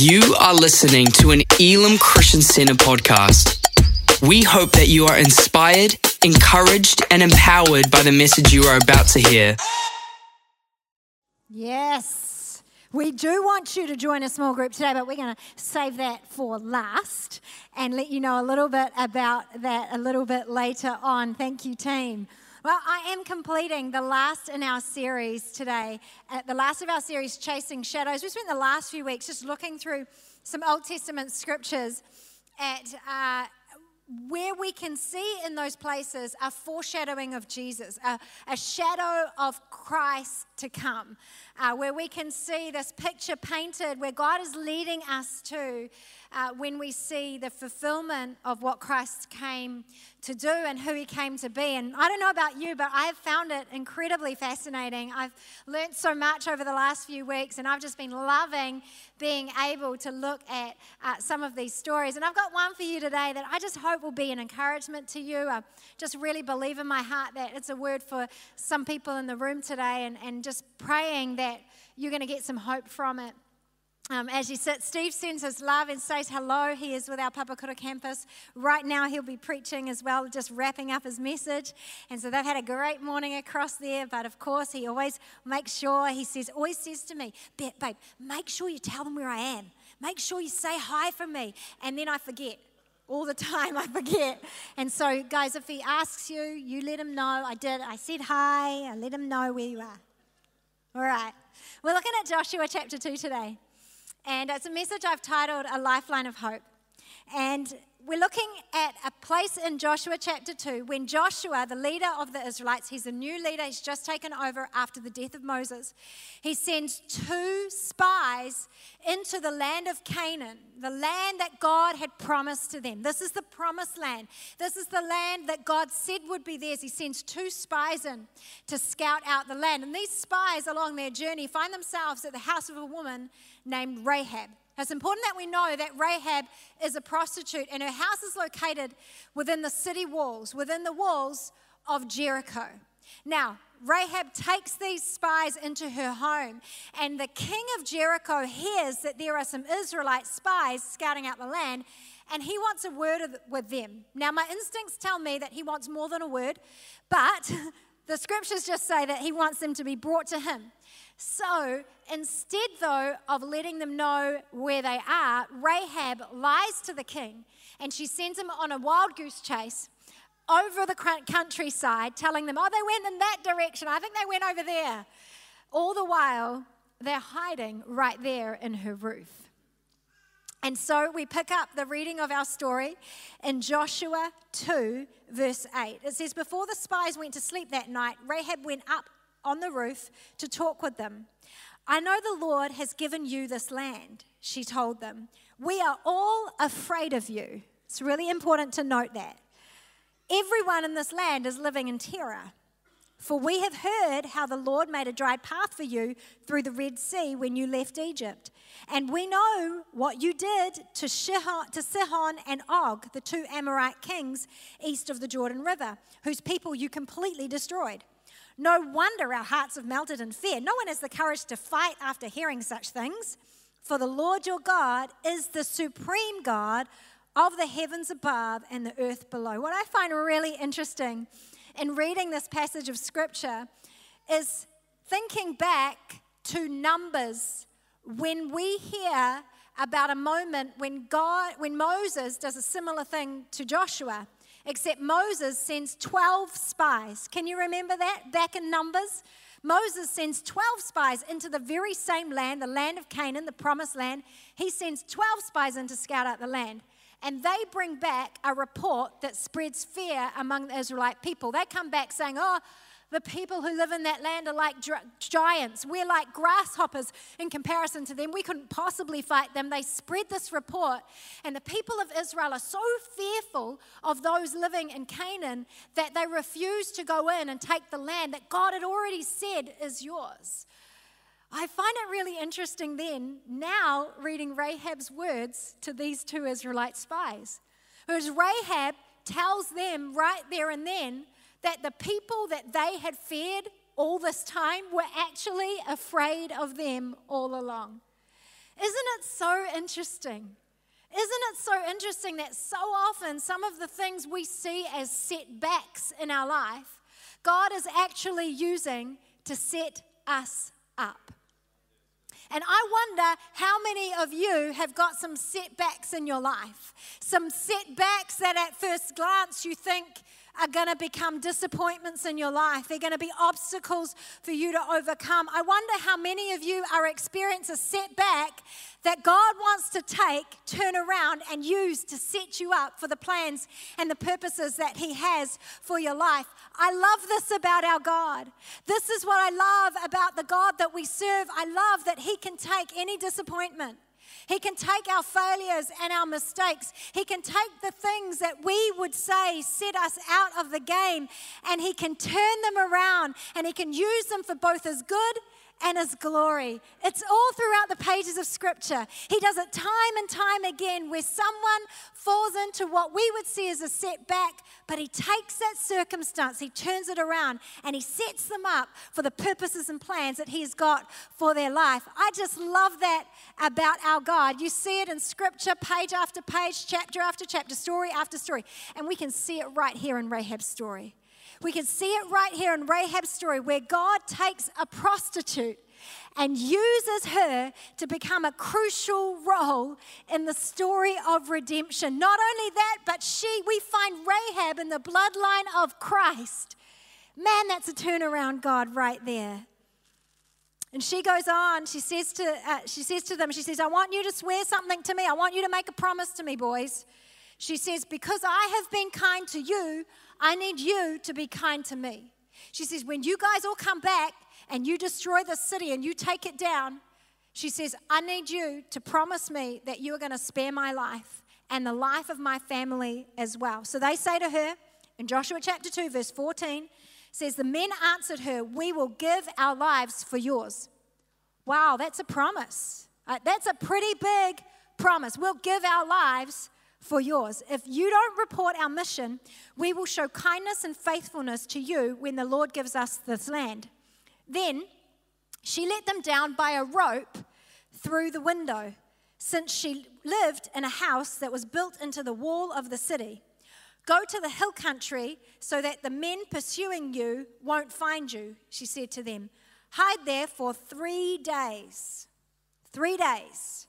You are listening to an Elim Christian Center podcast. We hope that you are inspired, encouraged, and empowered by the message you are about to hear. Yes. We do want you to join a small group today, but we're going to save that for last and let you know a little bit about that a little bit later on. Thank you, team. Well, I am completing the last in our series today, uh, the last of our series, Chasing Shadows. We spent the last few weeks just looking through some Old Testament scriptures at uh, where we can see in those places a foreshadowing of Jesus, a, a shadow of Christ to come, uh, where we can see this picture painted where God is leading us to uh, when we see the fulfillment of what Christ came to do and who he came to be. And I don't know about you, but I've found it incredibly fascinating. I've learned so much over the last few weeks, and I've just been loving being able to look at uh, some of these stories. And I've got one for you today that I just hope will be an encouragement to you. I just really believe in my heart that it's a word for some people in the room today, and, and just praying that you're going to get some hope from it. Um, as you sit, Steve sends his love and says hello. He is with our Papakura campus. Right now, he'll be preaching as well, just wrapping up his message. And so they've had a great morning across there. But of course, he always makes sure, he says, always says to me, babe, make sure you tell them where I am. Make sure you say hi from me. And then I forget. All the time, I forget. And so, guys, if he asks you, you let him know. I did. I said hi. I let him know where you are. All right. We're looking at Joshua chapter 2 today. And it's a message I've titled A Lifeline of Hope. And we're looking at a place in Joshua chapter 2 when Joshua, the leader of the Israelites, he's a new leader, he's just taken over after the death of Moses. He sends two spies into the land of Canaan, the land that God had promised to them. This is the promised land. This is the land that God said would be theirs. He sends two spies in to scout out the land. And these spies, along their journey, find themselves at the house of a woman named Rahab. It's important that we know that Rahab is a prostitute and her house is located within the city walls, within the walls of Jericho. Now, Rahab takes these spies into her home, and the king of Jericho hears that there are some Israelite spies scouting out the land, and he wants a word with them. Now, my instincts tell me that he wants more than a word, but the scriptures just say that he wants them to be brought to him. So instead, though, of letting them know where they are, Rahab lies to the king and she sends him on a wild goose chase over the countryside, telling them, oh, they went in that direction. I think they went over there. All the while, they're hiding right there in her roof. And so we pick up the reading of our story in Joshua 2, verse 8. It says, Before the spies went to sleep that night, Rahab went up on the roof to talk with them. I know the Lord has given you this land, she told them. We are all afraid of you. It's really important to note that. Everyone in this land is living in terror. For we have heard how the Lord made a dry path for you through the Red Sea when you left Egypt. And we know what you did to, to Sihon and Og, the two Amorite kings east of the Jordan River, whose people you completely destroyed. No wonder our hearts have melted in fear. No one has the courage to fight after hearing such things. For the Lord your God is the supreme God of the heavens above and the earth below. What I find really interesting in reading this passage of scripture is thinking back to Numbers when we hear about a moment when God when Moses does a similar thing to Joshua except Moses sends 12 spies. Can you remember that back in Numbers? Moses sends 12 spies into the very same land, the land of Canaan, the promised land. He sends 12 spies in to scout out the land. And they bring back a report that spreads fear among the Israelite people. They come back saying, Oh, the people who live in that land are like giants. We're like grasshoppers in comparison to them. We couldn't possibly fight them. They spread this report, and the people of Israel are so fearful of those living in Canaan that they refuse to go in and take the land that God had already said is yours. I find it really interesting then, now reading Rahab's words to these two Israelite spies. Because Rahab tells them right there and then that the people that they had feared all this time were actually afraid of them all along. Isn't it so interesting? Isn't it so interesting that so often some of the things we see as setbacks in our life, God is actually using to set us up? And I wonder how many of you have got some setbacks in your life. Some setbacks that at first glance you think are going to become disappointments in your life. They're going to be obstacles for you to overcome. I wonder how many of you are experiencing a setback that God wants to take, turn around, and use to set you up for the plans and the purposes that He has for your life. I love this about our God. This is what I love about the God that we serve. I love that He can take any disappointment he can take our failures and our mistakes. He can take the things that we would say set us out of the game and He can turn them around and He can use them for both His good and His glory. It's all throughout the pages of Scripture. He does it time and time again where someone falls into what we would see as a setback, but He takes that circumstance, He turns it around, and He sets them up for the purposes and plans that He has got for their life. I just love that about our God. You see it in Scripture, page after page, chapter after chapter, story after story, and we can see it right here in Rahab's story. We can see it right here in Rahab's story where God takes a prostitute and uses her to become a crucial role in the story of redemption. Not only that, but she, we find Rahab in the bloodline of Christ. Man, that's a turnaround God right there. And she goes on, she says, to, uh, she says to them, she says, I want you to swear something to me. I want you to make a promise to me, boys. She says, Because I have been kind to you, I need you to be kind to me. She says, When you guys all come back and you destroy the city and you take it down, she says, I need you to promise me that you are going to spare my life and the life of my family as well. So they say to her in Joshua chapter 2, verse 14, says, The men answered her, We will give our lives for yours. Wow, that's a promise. Uh, that's a pretty big promise. We'll give our lives for yours. If you don't report our mission, we will show kindness and faithfulness to you when the Lord gives us this land. Then she let them down by a rope through the window, since she lived in a house that was built into the wall of the city. Go to the hill country so that the men pursuing you won't find you, she said to them. Hide there for three days. Three days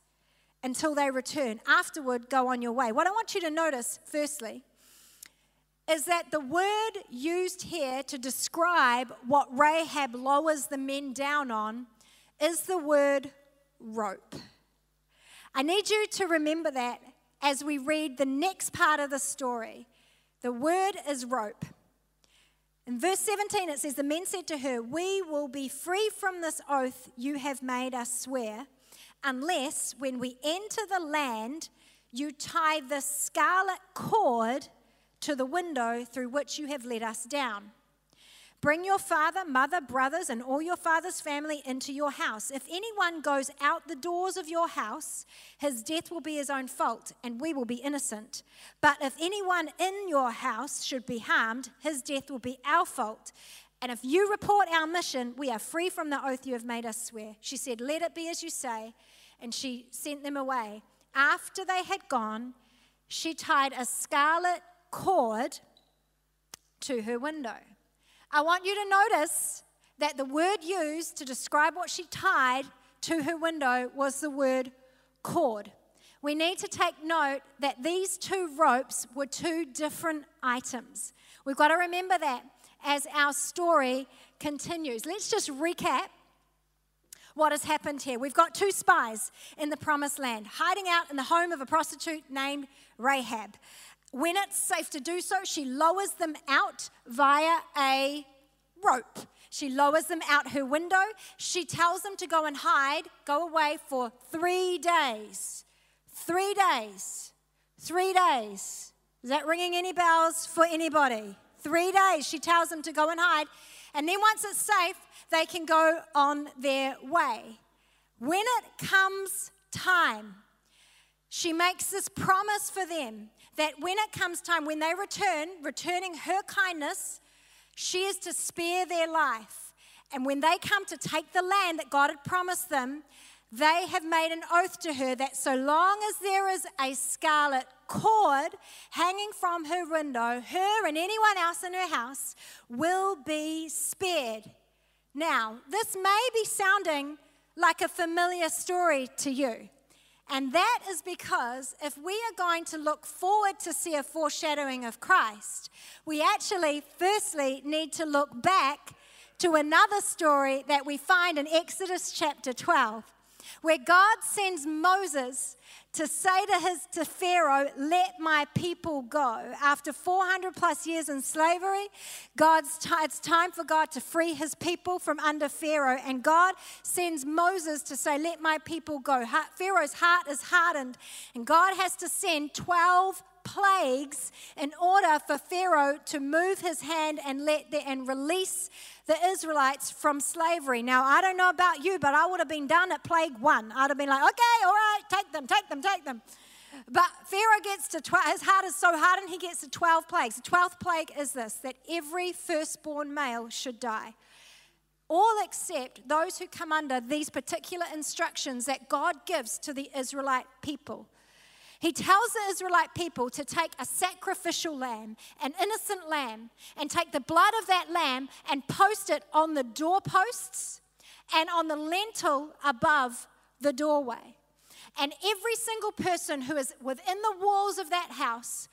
until they return. Afterward, go on your way. What I want you to notice, firstly, is that the word used here to describe what Rahab lowers the men down on is the word rope. I need you to remember that as we read the next part of the story. The word is rope. In verse 17, it says, The men said to her, We will be free from this oath you have made us swear unless when we enter the land, you tie the scarlet cord to the window through which you have let us down. Bring your father, mother, brothers, and all your father's family into your house. If anyone goes out the doors of your house, his death will be his own fault, and we will be innocent. But if anyone in your house should be harmed, his death will be our fault. And if you report our mission, we are free from the oath you have made us swear. She said, Let it be as you say and she sent them away. After they had gone, she tied a scarlet cord to her window. I want you to notice that the word used to describe what she tied to her window was the word cord. We need to take note that these two ropes were two different items. We've got to remember that as our story continues. Let's just recap what has happened here. We've got two spies in the promised land hiding out in the home of a prostitute named Rahab. When it's safe to do so, she lowers them out via a rope. She lowers them out her window. She tells them to go and hide, go away for three days. Three days. Three days. Is that ringing any bells for anybody? Three days. She tells them to go and hide. And then once it's safe, they can go on their way. When it comes time, she makes this promise for them that when it comes time, when they return, returning her kindness, she is to spare their life. And when they come to take the land that God had promised them, they have made an oath to her that so long as there is a scarlet cord hanging from her window, her and anyone else in her house will be spared. Now, this may be sounding like a familiar story to you. And that is because if we are going to look forward to see a foreshadowing of Christ, we actually firstly need to look back to another story that we find in Exodus chapter 12 where God sends Moses to say to, his, to Pharaoh, Let my people go. After 400 plus years in slavery, God's t- it's time for God to free his people from under Pharaoh. And God sends Moses to say, Let my people go. Pharaoh's heart is hardened, and God has to send 12 plagues in order for Pharaoh to move his hand and let the, and release the Israelites from slavery. Now, I don't know about you, but I would have been done at plague one. I'd have been like, okay, all right, take them, take them, take them. But Pharaoh gets to 12, his heart is so hardened, he gets to 12 plagues. The 12th plague is this that every firstborn male should die. All except those who come under these particular instructions that God gives to the Israelite people. He tells the Israelite people to take a sacrificial lamb, an innocent lamb, and take the blood of that lamb and post it on the doorposts and on the lintel above the doorway. And every single person who is within the walls of that house,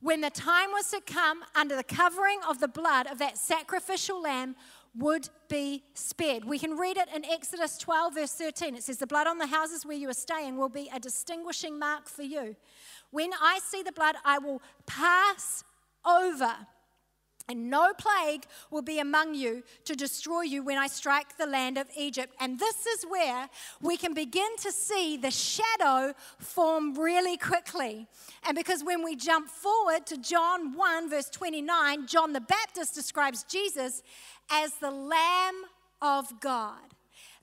when the time was to come, under the covering of the blood of that sacrificial lamb, would be spared. We can read it in Exodus 12, verse 13. It says, The blood on the houses where you are staying will be a distinguishing mark for you. When I see the blood, I will pass over and no plague will be among you to destroy you when I strike the land of Egypt. And this is where we can begin to see the shadow form really quickly. And because when we jump forward to John 1, verse 29, John the Baptist describes Jesus as the Lamb of God.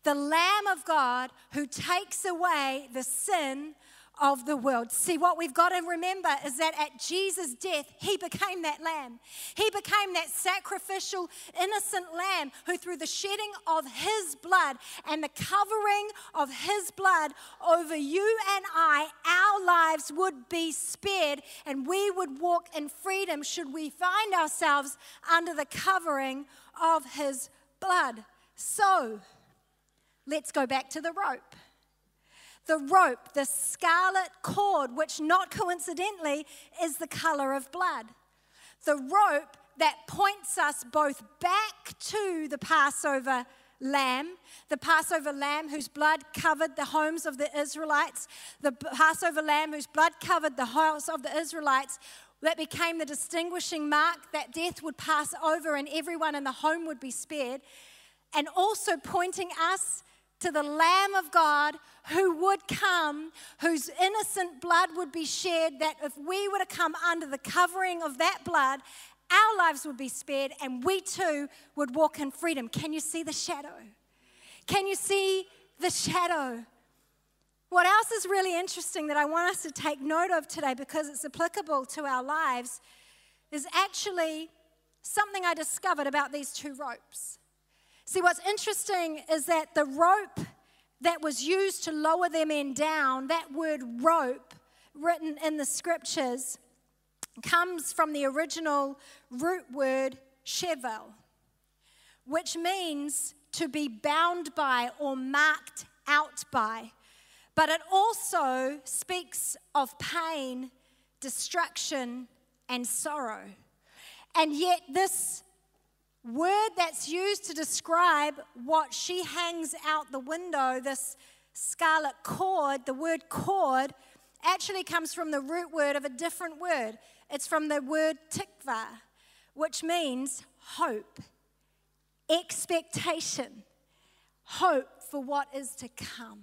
The Lamb of God who takes away the sin of the world. See, what we've got to remember is that at Jesus' death, he became that lamb. He became that sacrificial, innocent lamb who, through the shedding of his blood and the covering of his blood over you and I, our lives would be spared and we would walk in freedom should we find ourselves under the covering of his blood. So, let's go back to the rope the rope, the scarlet cord, which not coincidentally is the color of blood. The rope that points us both back to the Passover lamb, the Passover lamb whose blood covered the homes of the Israelites, the Passover lamb whose blood covered the house of the Israelites, that became the distinguishing mark that death would pass over and everyone in the home would be spared, and also pointing us to the Lamb of God who would come, whose innocent blood would be shed, that if we were to come under the covering of that blood, our lives would be spared and we too would walk in freedom. Can you see the shadow? Can you see the shadow? What else is really interesting that I want us to take note of today because it's applicable to our lives is actually something I discovered about these two ropes. See, what's interesting is that the rope that was used to lower their men down, that word rope written in the scriptures, comes from the original root word shevel, which means to be bound by or marked out by. But it also speaks of pain, destruction, and sorrow. And yet, this word that's used to describe what she hangs out the window, this scarlet cord, the word cord, actually comes from the root word of a different word. It's from the word tikva, which means hope, expectation, hope for what is to come,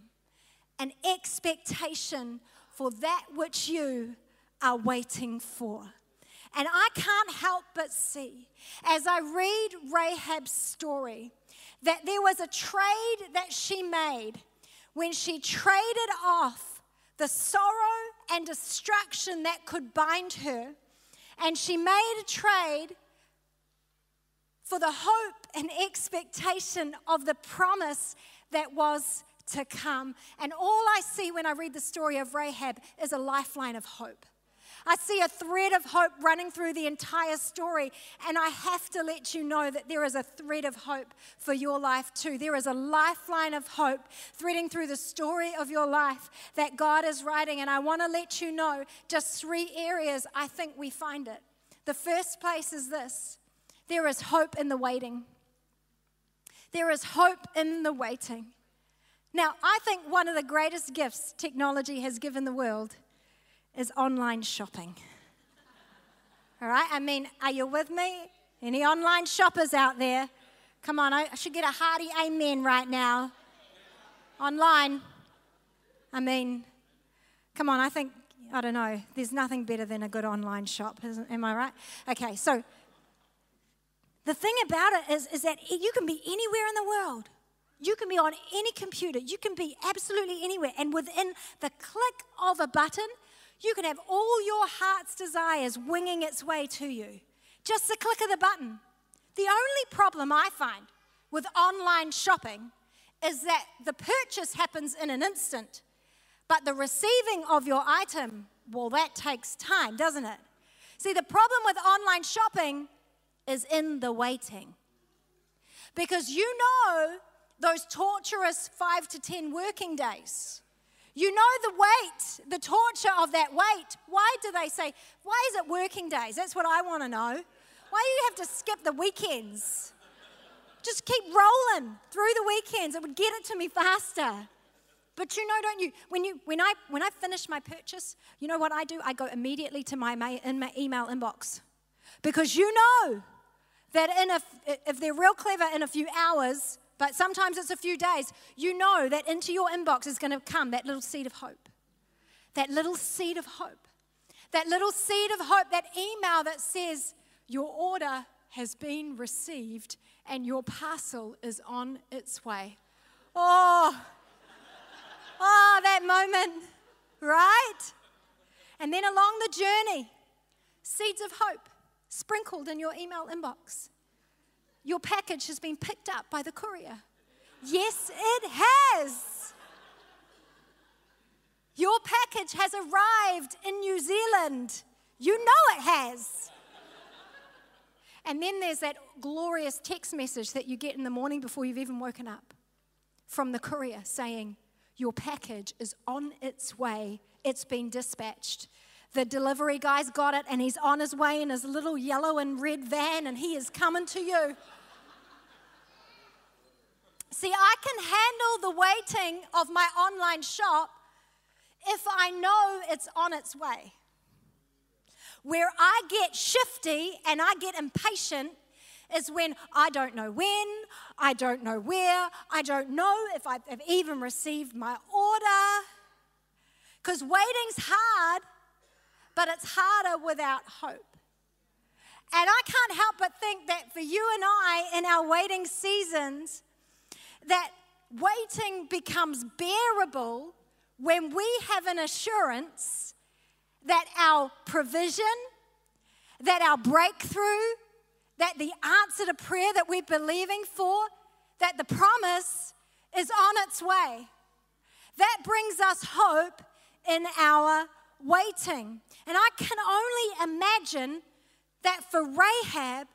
an expectation for that which you are waiting for. And I can't help but see, as I read Rahab's story, that there was a trade that she made when she traded off the sorrow and destruction that could bind her. And she made a trade for the hope and expectation of the promise that was to come. And all I see when I read the story of Rahab is a lifeline of hope. I see a thread of hope running through the entire story, and I have to let you know that there is a thread of hope for your life too. There is a lifeline of hope threading through the story of your life that God is writing, and I want to let you know just three areas I think we find it. The first place is this there is hope in the waiting. There is hope in the waiting. Now, I think one of the greatest gifts technology has given the world is online shopping. All right? I mean, are you with me? Any online shoppers out there? Come on, I should get a hearty amen right now. Online. I mean, come on, I think, I don't know, there's nothing better than a good online shop, am I right? Okay, so the thing about it is, is that you can be anywhere in the world. You can be on any computer. You can be absolutely anywhere. And within the click of a button, you can have all your heart's desires winging its way to you. Just the click of the button. The only problem I find with online shopping is that the purchase happens in an instant, but the receiving of your item, well, that takes time, doesn't it? See, the problem with online shopping is in the waiting. Because you know those torturous five to 10 working days. You know the weight, the torture of that weight. Why do they say, why is it working days? That's what I want to know. Why do you have to skip the weekends? Just keep rolling through the weekends. It would get it to me faster. But you know, don't you? When you when I when I finish my purchase, you know what I do? I go immediately to my in my email inbox because you know that in a, if they're real clever in a few hours, but sometimes it's a few days, you know that into your inbox is going to come that little seed of hope. That little seed of hope. That little seed of hope, that email that says, Your order has been received and your parcel is on its way. Oh, oh, that moment, right? And then along the journey, seeds of hope sprinkled in your email inbox. Your package has been picked up by the courier. Yes, it has. Your package has arrived in New Zealand. You know it has. And then there's that glorious text message that you get in the morning before you've even woken up from the courier saying, Your package is on its way, it's been dispatched. The delivery guy's got it and he's on his way in his little yellow and red van and he is coming to you. See, I can handle the waiting of my online shop if I know it's on its way. Where I get shifty and I get impatient is when I don't know when, I don't know where, I don't know if I've even received my order. Because waiting's hard but it's harder without hope. And I can't help but think that for you and I in our waiting seasons, that waiting becomes bearable when we have an assurance that our provision, that our breakthrough, that the answer to prayer that we're believing for, that the promise is on its way. That brings us hope in our waiting. And I can only imagine that for Rahab,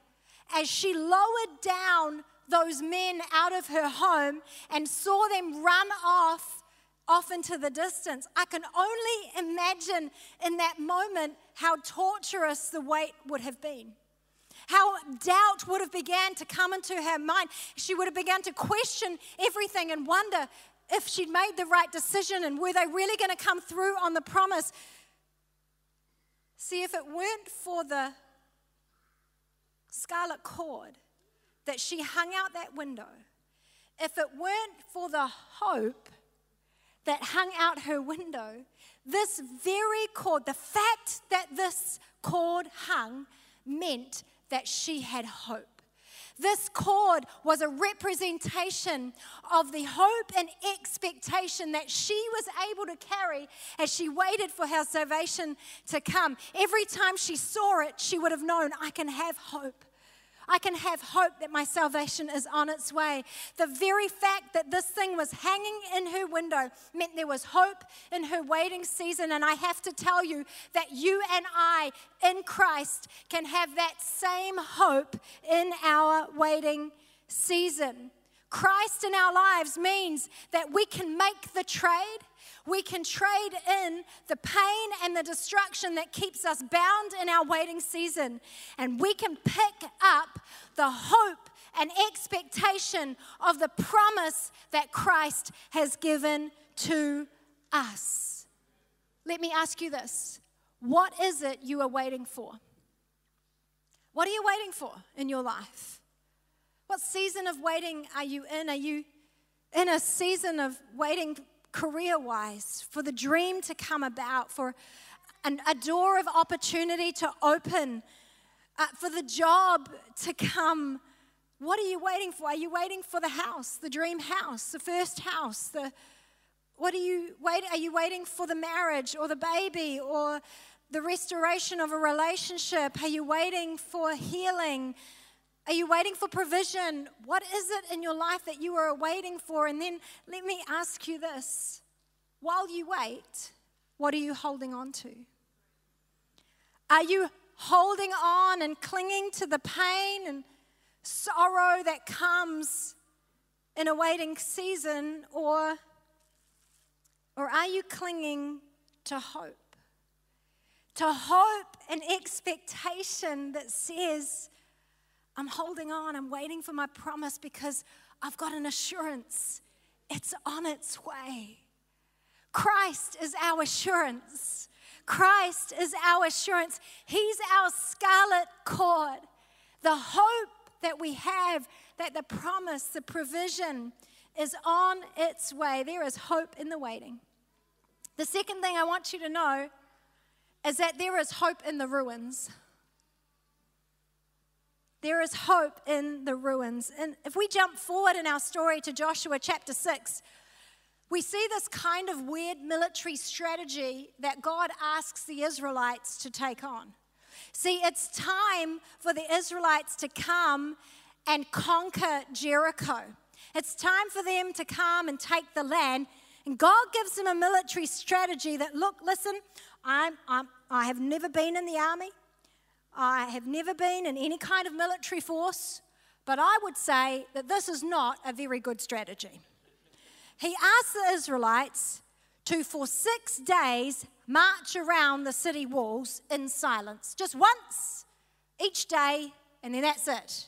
as she lowered down those men out of her home and saw them run off off into the distance. I can only imagine in that moment how torturous the wait would have been. How doubt would have began to come into her mind. She would have begun to question everything and wonder if she'd made the right decision and were they really going to come through on the promise? See, if it weren't for the scarlet cord that she hung out that window, if it weren't for the hope that hung out her window, this very cord, the fact that this cord hung, meant that she had hope. This cord was a representation of the hope and expectation that she was able to carry as she waited for her salvation to come. Every time she saw it, she would have known, I can have hope. I can have hope that my salvation is on its way. The very fact that this thing was hanging in her window meant there was hope in her waiting season. And I have to tell you that you and I in Christ can have that same hope in our waiting season. Christ in our lives means that we can make the trade we can trade in the pain and the destruction that keeps us bound in our waiting season, and we can pick up the hope and expectation of the promise that Christ has given to us. Let me ask you this what is it you are waiting for? What are you waiting for in your life? What season of waiting are you in? Are you in a season of waiting career wise, for the dream to come about, for an, a door of opportunity to open, uh, for the job to come. What are you waiting for? Are you waiting for the house, the dream house, the first house? The, what are you waiting? Are you waiting for the marriage or the baby or the restoration of a relationship? Are you waiting for healing? Are you waiting for provision? What is it in your life that you are waiting for? And then let me ask you this while you wait, what are you holding on to? Are you holding on and clinging to the pain and sorrow that comes in a waiting season, or, or are you clinging to hope? To hope and expectation that says, I'm holding on, I'm waiting for my promise because I've got an assurance it's on its way. Christ is our assurance. Christ is our assurance. He's our scarlet cord. The hope that we have that the promise, the provision is on its way. There is hope in the waiting. The second thing I want you to know is that there is hope in the ruins. There is hope in the ruins. And if we jump forward in our story to Joshua chapter 6, we see this kind of weird military strategy that God asks the Israelites to take on. See, it's time for the Israelites to come and conquer Jericho. It's time for them to come and take the land. And God gives them a military strategy that, look, listen, I'm, I'm, I have never been in the army. I have never been in any kind of military force, but I would say that this is not a very good strategy. He asked the Israelites to, for six days, march around the city walls in silence, just once each day, and then that's it.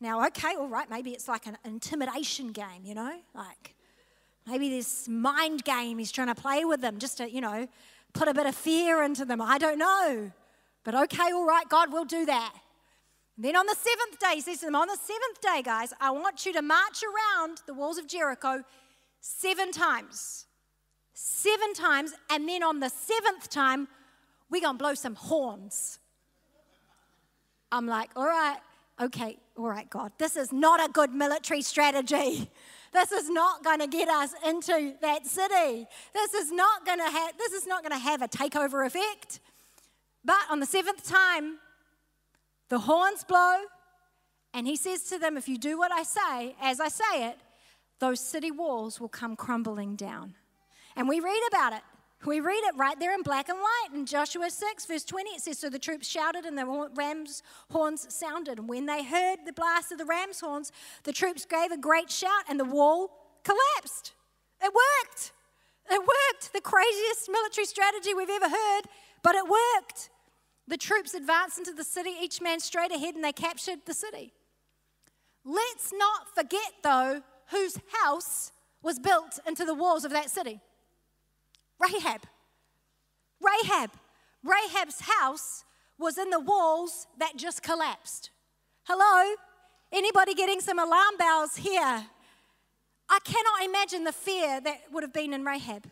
Now, okay, all right, maybe it's like an intimidation game, you know, like maybe this mind game he's trying to play with them just to, you know, put a bit of fear into them. I don't know. But okay, all right, God will do that. And then on the seventh day, he says to them, On the seventh day, guys, I want you to march around the walls of Jericho seven times. Seven times. And then on the seventh time, we're going to blow some horns. I'm like, All right, okay, all right, God, this is not a good military strategy. This is not going to get us into that city. This is not going to have this is not going to have a takeover effect. But on the seventh time, the horns blow, and he says to them, If you do what I say, as I say it, those city walls will come crumbling down. And we read about it. We read it right there in black and white in Joshua 6, verse 20. It says, So the troops shouted and the ram's horns sounded. And when they heard the blast of the ram's horns, the troops gave a great shout and the wall collapsed. It worked. It worked. The craziest military strategy we've ever heard, but it worked. The troops advanced into the city, each man straight ahead, and they captured the city. Let's not forget, though, whose house was built into the walls of that city Rahab. Rahab. Rahab's house was in the walls that just collapsed. Hello? Anybody getting some alarm bells here? I cannot imagine the fear that would have been in Rahab.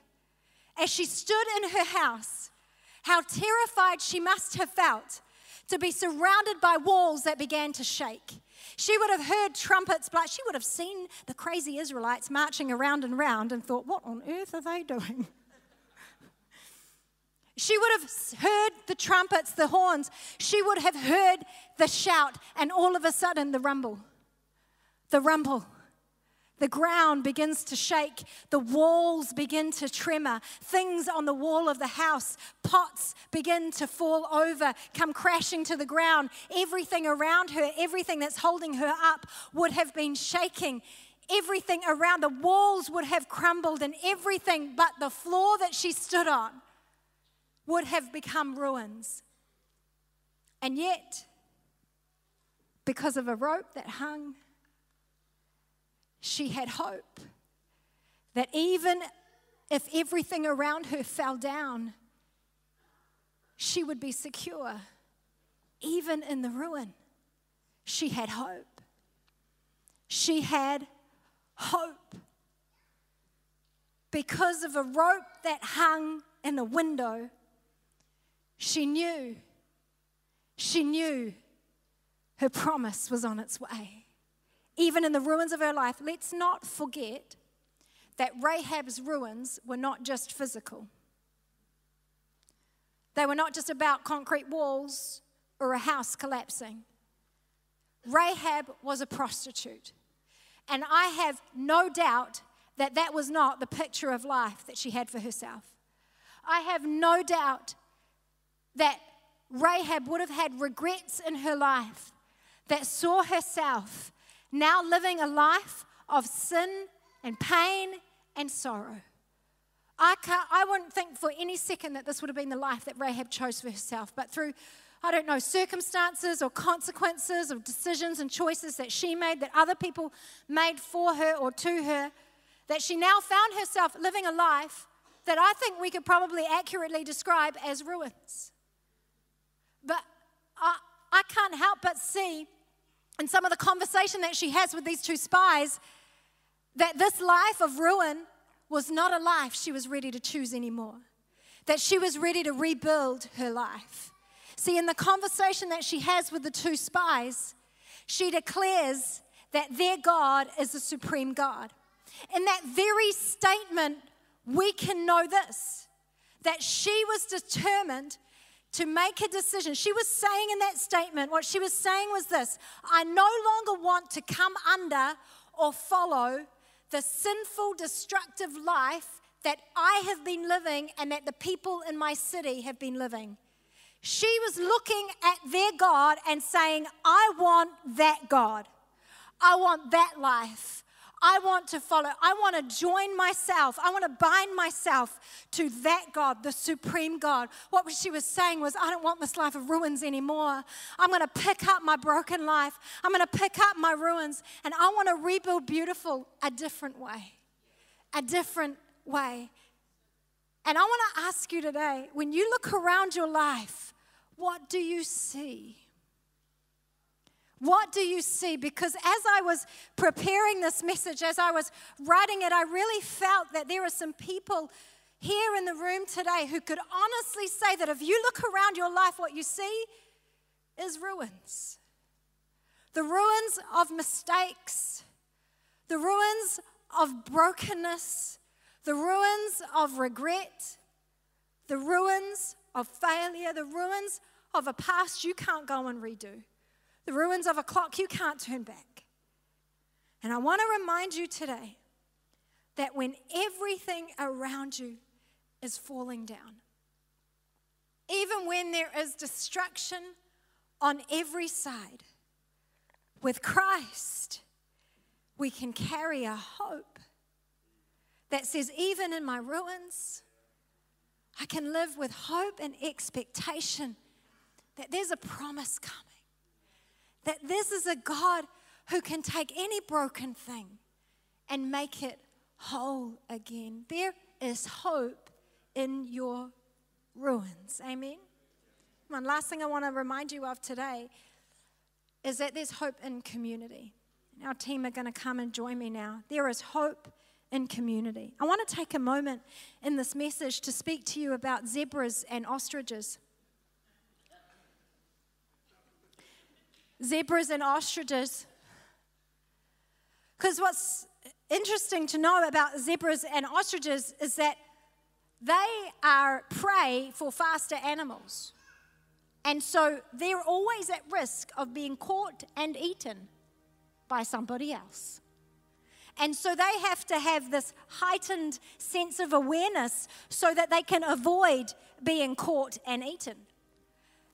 As she stood in her house, how terrified she must have felt to be surrounded by walls that began to shake. She would have heard trumpets blow. She would have seen the crazy Israelites marching around and round and thought, what on earth are they doing? She would have heard the trumpets, the horns. She would have heard the shout, and all of a sudden, the rumble. The rumble. The ground begins to shake. The walls begin to tremor. Things on the wall of the house, pots begin to fall over, come crashing to the ground. Everything around her, everything that's holding her up, would have been shaking. Everything around the walls would have crumbled, and everything but the floor that she stood on would have become ruins. And yet, because of a rope that hung, she had hope that even if everything around her fell down, she would be secure. Even in the ruin, she had hope. She had hope. Because of a rope that hung in a window, she knew, she knew her promise was on its way. Even in the ruins of her life, let's not forget that Rahab's ruins were not just physical. They were not just about concrete walls or a house collapsing. Rahab was a prostitute. And I have no doubt that that was not the picture of life that she had for herself. I have no doubt that Rahab would have had regrets in her life that saw herself now living a life of sin and pain and sorrow. I, can't, I wouldn't think for any second that this would have been the life that Rahab chose for herself, but through, I don't know, circumstances or consequences of decisions and choices that she made, that other people made for her or to her, that she now found herself living a life that I think we could probably accurately describe as ruins. But I, I can't help but see in some of the conversation that she has with these two spies that this life of ruin was not a life she was ready to choose anymore, that she was ready to rebuild her life. See, in the conversation that she has with the two spies, she declares that their God is the supreme God. In that very statement, we can know this that she was determined to make a decision. She was saying in that statement, what she was saying was this I no longer want to come under or follow the sinful, destructive life that I have been living and that the people in my city have been living. She was looking at their God and saying, I want that God. I want that life. I want to follow. I want to join myself. I want to bind myself to that God, the supreme God. What she was saying was, I don't want this life of ruins anymore. I'm going to pick up my broken life. I'm going to pick up my ruins and I want to rebuild beautiful a different way. A different way. And I want to ask you today when you look around your life, what do you see? What do you see? Because as I was preparing this message, as I was writing it, I really felt that there are some people here in the room today who could honestly say that if you look around your life, what you see is ruins. The ruins of mistakes, the ruins of brokenness, the ruins of regret, the ruins of failure, the ruins of a past you can't go and redo the ruins of a clock you can't turn back. And I want to remind you today that when everything around you is falling down, even when there is destruction on every side, with Christ, we can carry a hope that says, even in my ruins, I can live with hope and expectation that there's a promise coming that this is a God who can take any broken thing and make it whole again. There is hope in your ruins. Amen. One last thing I want to remind you of today is that there's hope in community. Our team are going to come and join me now. There is hope in community. I want to take a moment in this message to speak to you about zebras and ostriches. Zebras and ostriches. Because what's interesting to know about zebras and ostriches is that they are prey for faster animals. And so they're always at risk of being caught and eaten by somebody else. And so they have to have this heightened sense of awareness so that they can avoid being caught and eaten.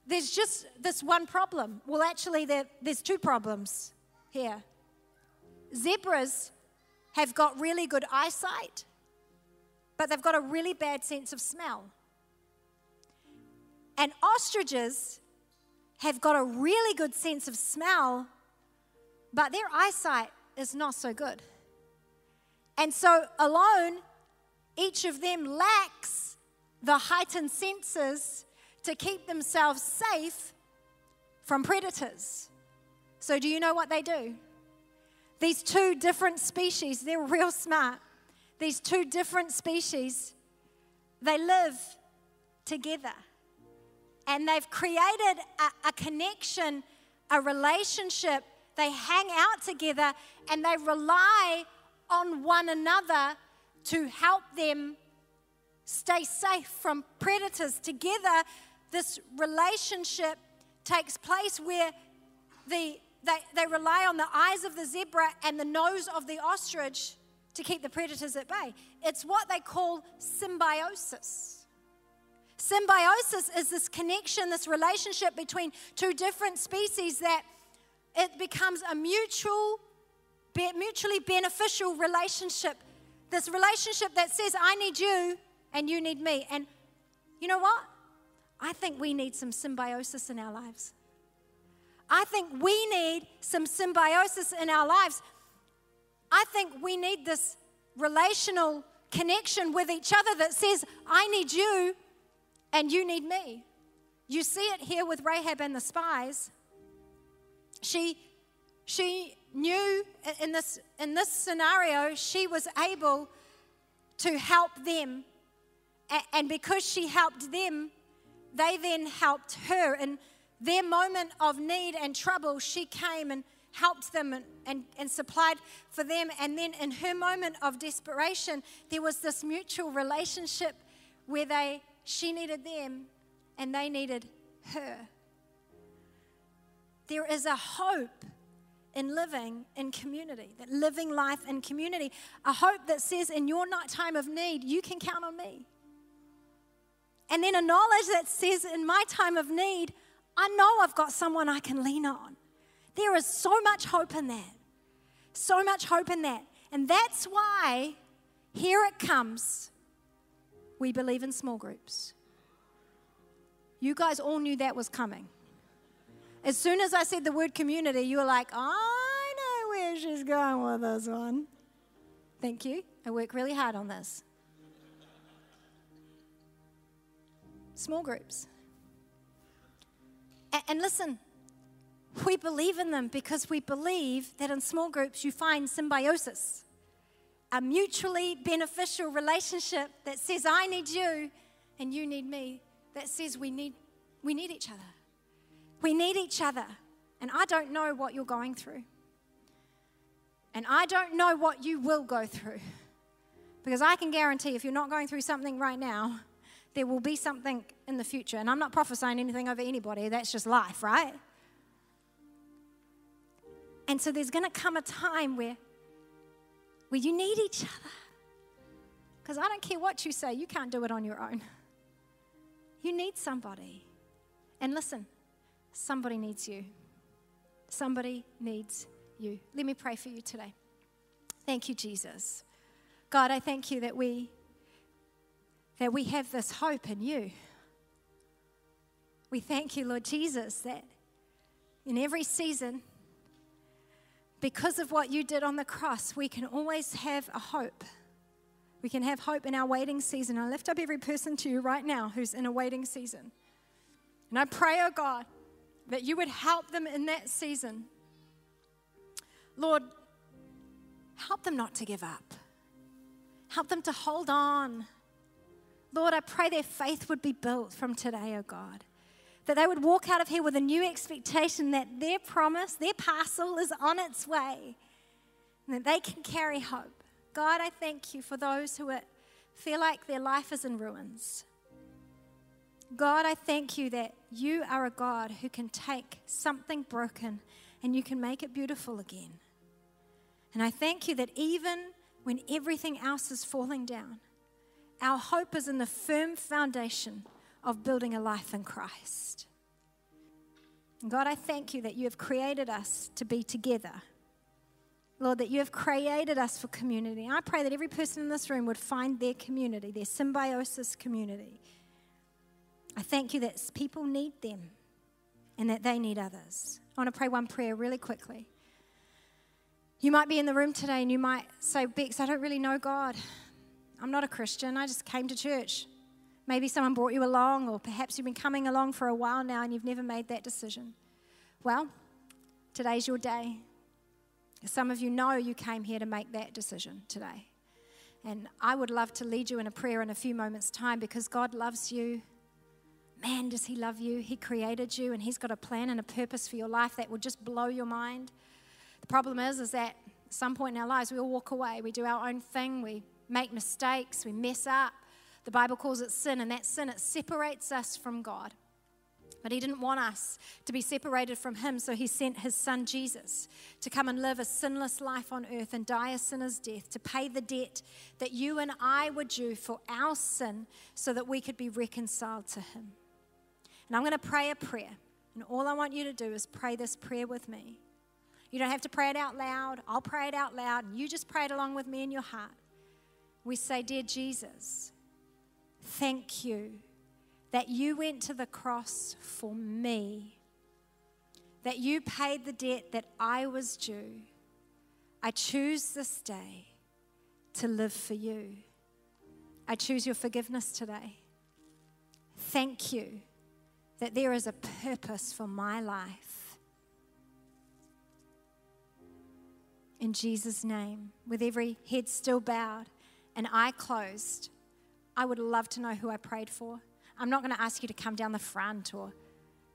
There's just this one problem. Well, actually, there, there's two problems here. Zebras have got really good eyesight, but they've got a really bad sense of smell. And ostriches have got a really good sense of smell, but their eyesight is not so good. And so, alone, each of them lacks the heightened senses to keep themselves safe from predators. So, do you know what they do? These two different species, they're real smart. These two different species, they live together. And they've created a, a connection, a relationship. They hang out together and they rely on one another to help them stay safe from predators. Together, this relationship takes place where the, they, they rely on the eyes of the zebra and the nose of the ostrich to keep the predators at bay. It's what they call symbiosis. Symbiosis is this connection, this relationship between two different species that it becomes a mutual mutually beneficial relationship. This relationship that says, I need you and you need me. And you know what? I think we need some symbiosis in our lives. I think we need some symbiosis in our lives. I think we need this relational connection with each other that says, I need you and you need me. You see it here with Rahab and the spies. She, she knew in this, in this scenario, she was able to help them. And because she helped them, they then helped her. In their moment of need and trouble, she came and helped them and, and, and, supplied for them. And then in her moment of desperation, there was this mutual relationship where they, she needed them and they needed her. There is a hope in living in community, that living life in community. A hope that says, in your night time of need, you can count on me. And then a knowledge that says, in my time of need, I know I've got someone I can lean on. There is so much hope in that. So much hope in that. And that's why here it comes. We believe in small groups. You guys all knew that was coming. As soon as I said the word community, you were like, I know where she's going with this one. Thank you. I work really hard on this. Small groups. And listen, we believe in them because we believe that in small groups you find symbiosis, a mutually beneficial relationship that says, I need you and you need me, that says we need, we need each other. We need each other. And I don't know what you're going through. And I don't know what you will go through. Because I can guarantee if you're not going through something right now, there will be something in the future. And I'm not prophesying anything over anybody, that's just life, right? And so there's going to come a time where, where you need each other. Because I don't care what you say, you can't do it on your own. You need somebody. And listen, Somebody needs you. Somebody needs you. Let me pray for you today. Thank you, Jesus. God, I thank you that we that we have this hope in you. We thank you, Lord Jesus, that in every season, because of what you did on the cross, we can always have a hope. We can have hope in our waiting season. I lift up every person to you right now who's in a waiting season. And I pray, oh God, that you would help them in that season. Lord, help them not to give up. Help them to hold on. Lord, I pray their faith would be built from today, oh God. That they would walk out of here with a new expectation that their promise, their parcel is on its way, and that they can carry hope. God, I thank you for those who are feel like their life is in ruins. God, I thank you that you are a God who can take something broken and you can make it beautiful again. And I thank you that even when everything else is falling down, our hope is in the firm foundation of building a life in Christ. God, I thank you that you have created us to be together. Lord, that you have created us for community. I pray that every person in this room would find their community, their symbiosis community. I thank you that people need them and that they need others. I want to pray one prayer really quickly. You might be in the room today and you might say, Bex, I don't really know God. I'm not a Christian. I just came to church. Maybe someone brought you along, or perhaps you've been coming along for a while now and you've never made that decision. Well, today's your day. Some of you know you came here to make that decision today. And I would love to lead you in a prayer in a few moments' time because God loves you. Man, does He love you? He created you and He's got a plan and a purpose for your life that will just blow your mind. The problem is, is that at some point in our lives we all walk away. We do our own thing. We make mistakes. We mess up. The Bible calls it sin, and that sin it separates us from God. But he didn't want us to be separated from him, so he sent his son Jesus to come and live a sinless life on earth and die a sinner's death, to pay the debt that you and I were due for our sin so that we could be reconciled to him. And I'm going to pray a prayer, and all I want you to do is pray this prayer with me. You don't have to pray it out loud. I'll pray it out loud, and you just pray it along with me in your heart. We say, Dear Jesus, thank you that you went to the cross for me, that you paid the debt that I was due. I choose this day to live for you. I choose your forgiveness today. Thank you that there is a purpose for my life. In Jesus' name, with every head still bowed and eye closed, I would love to know who I prayed for. I'm not going to ask you to come down the front or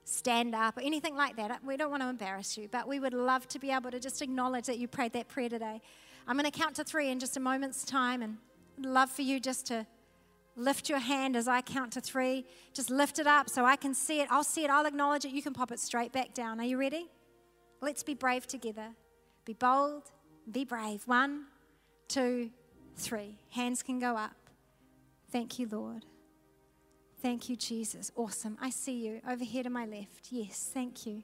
stand up or anything like that. We don't want to embarrass you, but we would love to be able to just acknowledge that you prayed that prayer today. I'm going to count to three in just a moment's time and love for you just to lift your hand as I count to three. Just lift it up so I can see it. I'll see it. I'll acknowledge it. You can pop it straight back down. Are you ready? Let's be brave together. Be bold. Be brave. One, two, three. Hands can go up. Thank you, Lord. Thank you, Jesus. Awesome. I see you over here to my left. Yes, thank you.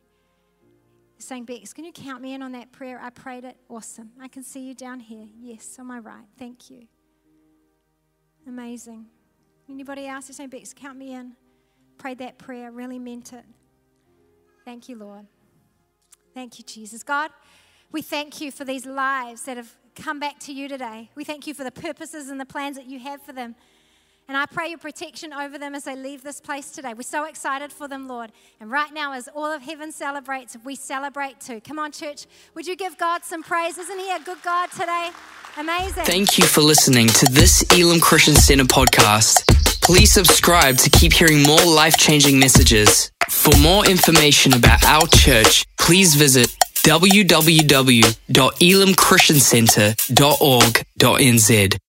saying, Bex, can you count me in on that prayer? I prayed it. Awesome. I can see you down here. Yes, on my right. Thank you. Amazing. Anybody else? You're saying, Bex, count me in. Prayed that prayer. Really meant it. Thank you, Lord. Thank you, Jesus. God, we thank you for these lives that have come back to you today. We thank you for the purposes and the plans that you have for them. And I pray your protection over them as they leave this place today. We're so excited for them, Lord. And right now, as all of heaven celebrates, we celebrate too. Come on, church. Would you give God some praise? Isn't He a good God today? Amazing. Thank you for listening to this Elim Christian Center podcast. Please subscribe to keep hearing more life changing messages. For more information about our church, please visit www.elimchristiancenter.org.nz.